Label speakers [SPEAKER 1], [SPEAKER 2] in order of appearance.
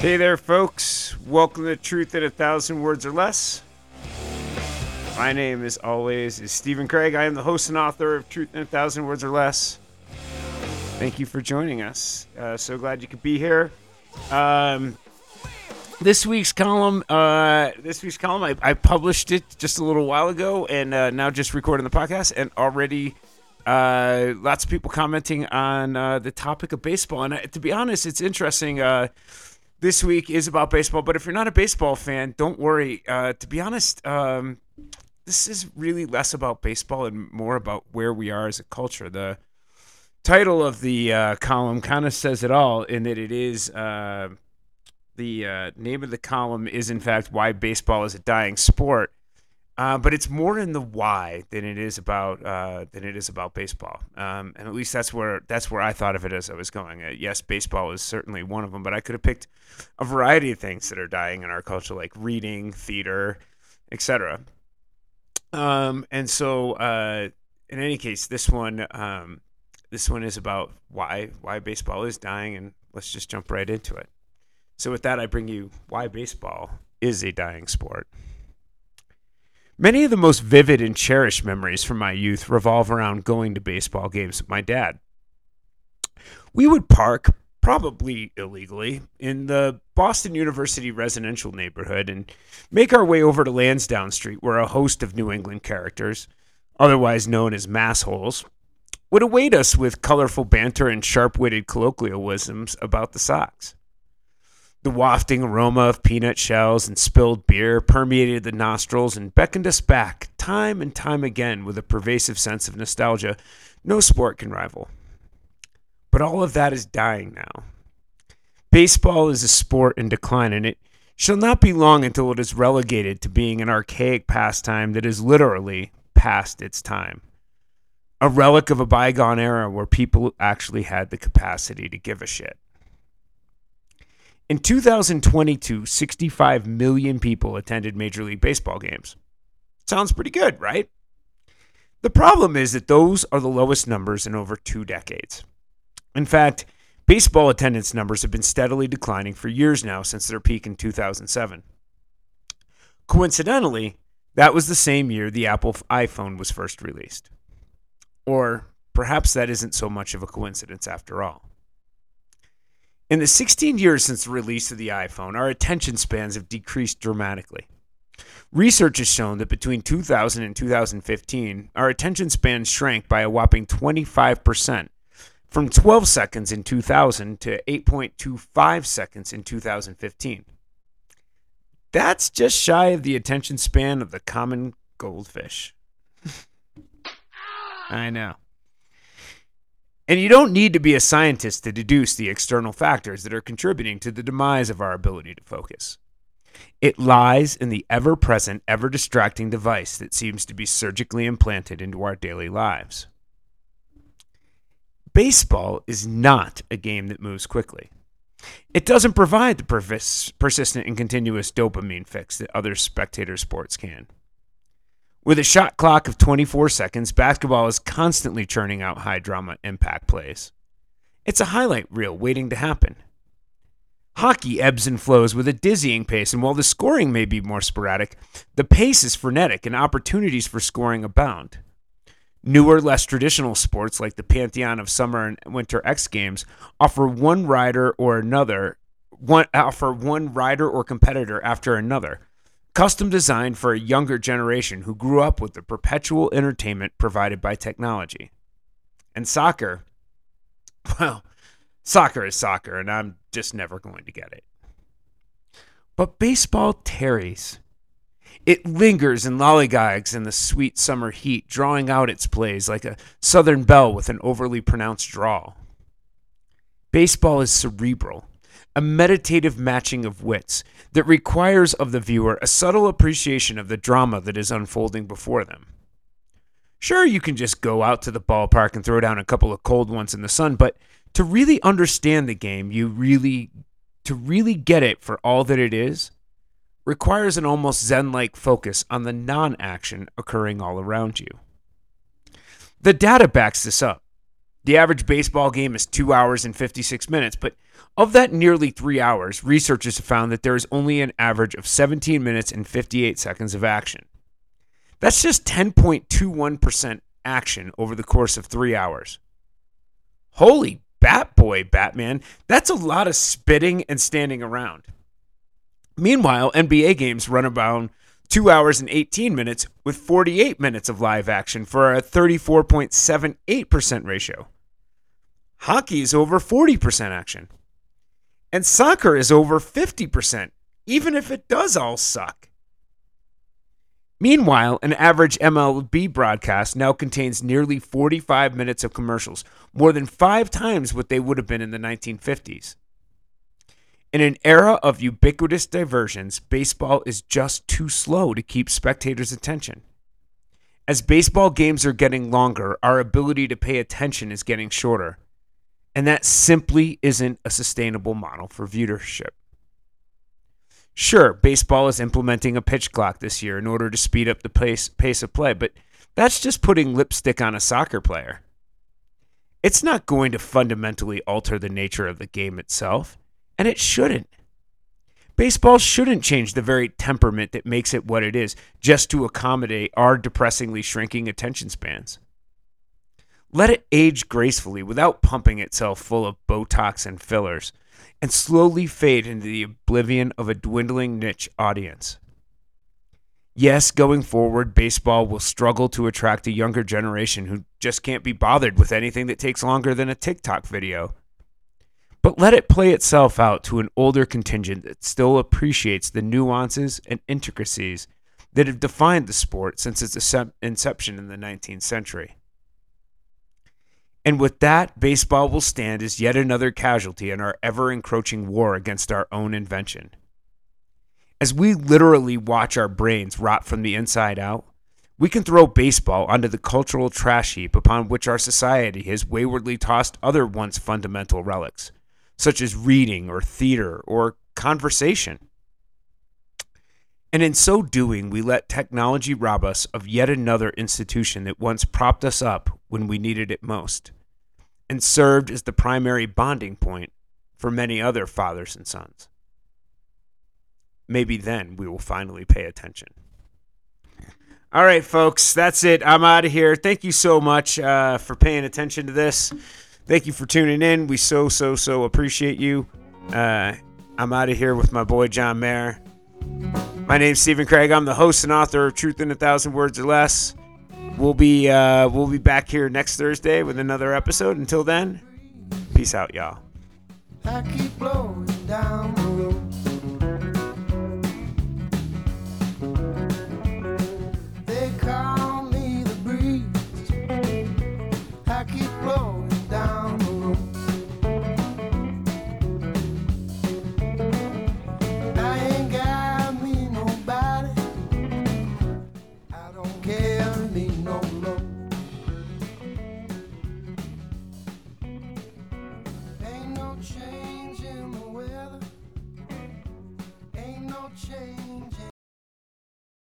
[SPEAKER 1] Hey there, folks. Welcome to Truth in a Thousand Words or Less. My name, as always, is Steven Craig. I am the host and author of Truth in a Thousand Words or Less. Thank you for joining us. Uh, so glad you could be here. Um, this week's column, uh, this week's column, I, I published it just a little while ago, and uh, now just recording the podcast, and already uh, lots of people commenting on uh, the topic of baseball. And to be honest, it's interesting. Uh, this week is about baseball, but if you're not a baseball fan, don't worry. Uh, to be honest, um, this is really less about baseball and more about where we are as a culture. The title of the uh, column kind of says it all in that it is uh, the uh, name of the column is, in fact, Why Baseball is a Dying Sport. Uh, but it's more in the why than it is about uh, than it is about baseball, um, and at least that's where that's where I thought of it as I was going. Uh, yes, baseball is certainly one of them, but I could have picked a variety of things that are dying in our culture, like reading, theater, etc. Um, and so, uh, in any case, this one um, this one is about why why baseball is dying, and let's just jump right into it. So, with that, I bring you why baseball is a dying sport. Many of the most vivid and cherished memories from my youth revolve around going to baseball games with my dad. We would park, probably illegally, in the Boston University residential neighborhood and make our way over to Lansdowne Street, where a host of New England characters, otherwise known as massholes, would await us with colorful banter and sharp witted colloquialisms about the Sox. The wafting aroma of peanut shells and spilled beer permeated the nostrils and beckoned us back time and time again with a pervasive sense of nostalgia no sport can rival. But all of that is dying now. Baseball is a sport in decline, and it shall not be long until it is relegated to being an archaic pastime that is literally past its time. A relic of a bygone era where people actually had the capacity to give a shit. In 2022, 65 million people attended Major League Baseball games. Sounds pretty good, right? The problem is that those are the lowest numbers in over two decades. In fact, baseball attendance numbers have been steadily declining for years now since their peak in 2007. Coincidentally, that was the same year the Apple iPhone was first released. Or perhaps that isn't so much of a coincidence after all. In the 16 years since the release of the iPhone, our attention spans have decreased dramatically. Research has shown that between 2000 and 2015, our attention span shrank by a whopping 25%, from 12 seconds in 2000 to 8.25 seconds in 2015. That's just shy of the attention span of the common goldfish. I know. And you don't need to be a scientist to deduce the external factors that are contributing to the demise of our ability to focus. It lies in the ever present, ever distracting device that seems to be surgically implanted into our daily lives. Baseball is not a game that moves quickly. It doesn't provide the persistent and continuous dopamine fix that other spectator sports can. With a shot clock of 24 seconds, basketball is constantly churning out high drama impact plays. It's a highlight reel waiting to happen. Hockey ebbs and flows with a dizzying pace, and while the scoring may be more sporadic, the pace is frenetic and opportunities for scoring abound. Newer, less traditional sports like the pantheon of summer and winter X Games offer one rider or another, one offer one rider or competitor after another, custom designed for a younger generation who grew up with the perpetual entertainment provided by technology. And soccer, well, soccer is soccer, and I'm just never going to get it. But baseball tarries. It lingers and lollygags in the sweet summer heat, drawing out its plays like a southern belle with an overly pronounced drawl. Baseball is cerebral, a meditative matching of wits that requires of the viewer a subtle appreciation of the drama that is unfolding before them. Sure, you can just go out to the ballpark and throw down a couple of cold ones in the sun, but to really understand the game, you really to really get it for all that it is requires an almost zen-like focus on the non-action occurring all around you. The data backs this up. The average baseball game is two hours and 56 minutes, but of that nearly three hours, researchers have found that there is only an average of 17 minutes and 58 seconds of action. That's just 10.21% action over the course of three hours. Holy bat boy, Batman. That's a lot of spitting and standing around. Meanwhile, NBA games run about two hours and 18 minutes with 48 minutes of live action for a 34.78% ratio. Hockey is over 40% action. And soccer is over 50%, even if it does all suck. Meanwhile, an average MLB broadcast now contains nearly 45 minutes of commercials, more than five times what they would have been in the 1950s. In an era of ubiquitous diversions, baseball is just too slow to keep spectators' attention. As baseball games are getting longer, our ability to pay attention is getting shorter. And that simply isn't a sustainable model for viewership. Sure, baseball is implementing a pitch clock this year in order to speed up the pace, pace of play, but that's just putting lipstick on a soccer player. It's not going to fundamentally alter the nature of the game itself, and it shouldn't. Baseball shouldn't change the very temperament that makes it what it is just to accommodate our depressingly shrinking attention spans. Let it age gracefully without pumping itself full of Botox and fillers and slowly fade into the oblivion of a dwindling niche audience. Yes, going forward, baseball will struggle to attract a younger generation who just can't be bothered with anything that takes longer than a TikTok video. But let it play itself out to an older contingent that still appreciates the nuances and intricacies that have defined the sport since its inception in the 19th century. And with that, baseball will stand as yet another casualty in our ever encroaching war against our own invention. As we literally watch our brains rot from the inside out, we can throw baseball onto the cultural trash heap upon which our society has waywardly tossed other once fundamental relics, such as reading or theater or conversation. And in so doing, we let technology rob us of yet another institution that once propped us up when we needed it most, and served as the primary bonding point for many other fathers and sons. Maybe then we will finally pay attention. All right, folks, that's it. I'm out of here. Thank you so much uh, for paying attention to this. Thank you for tuning in. We so, so, so appreciate you. Uh, I'm out of here with my boy John Mayer. My name's Steven Craig. I'm the host and author of Truth in a Thousand Words or Less. We'll be uh, we'll be back here next Thursday with another episode. Until then, peace out, y'all.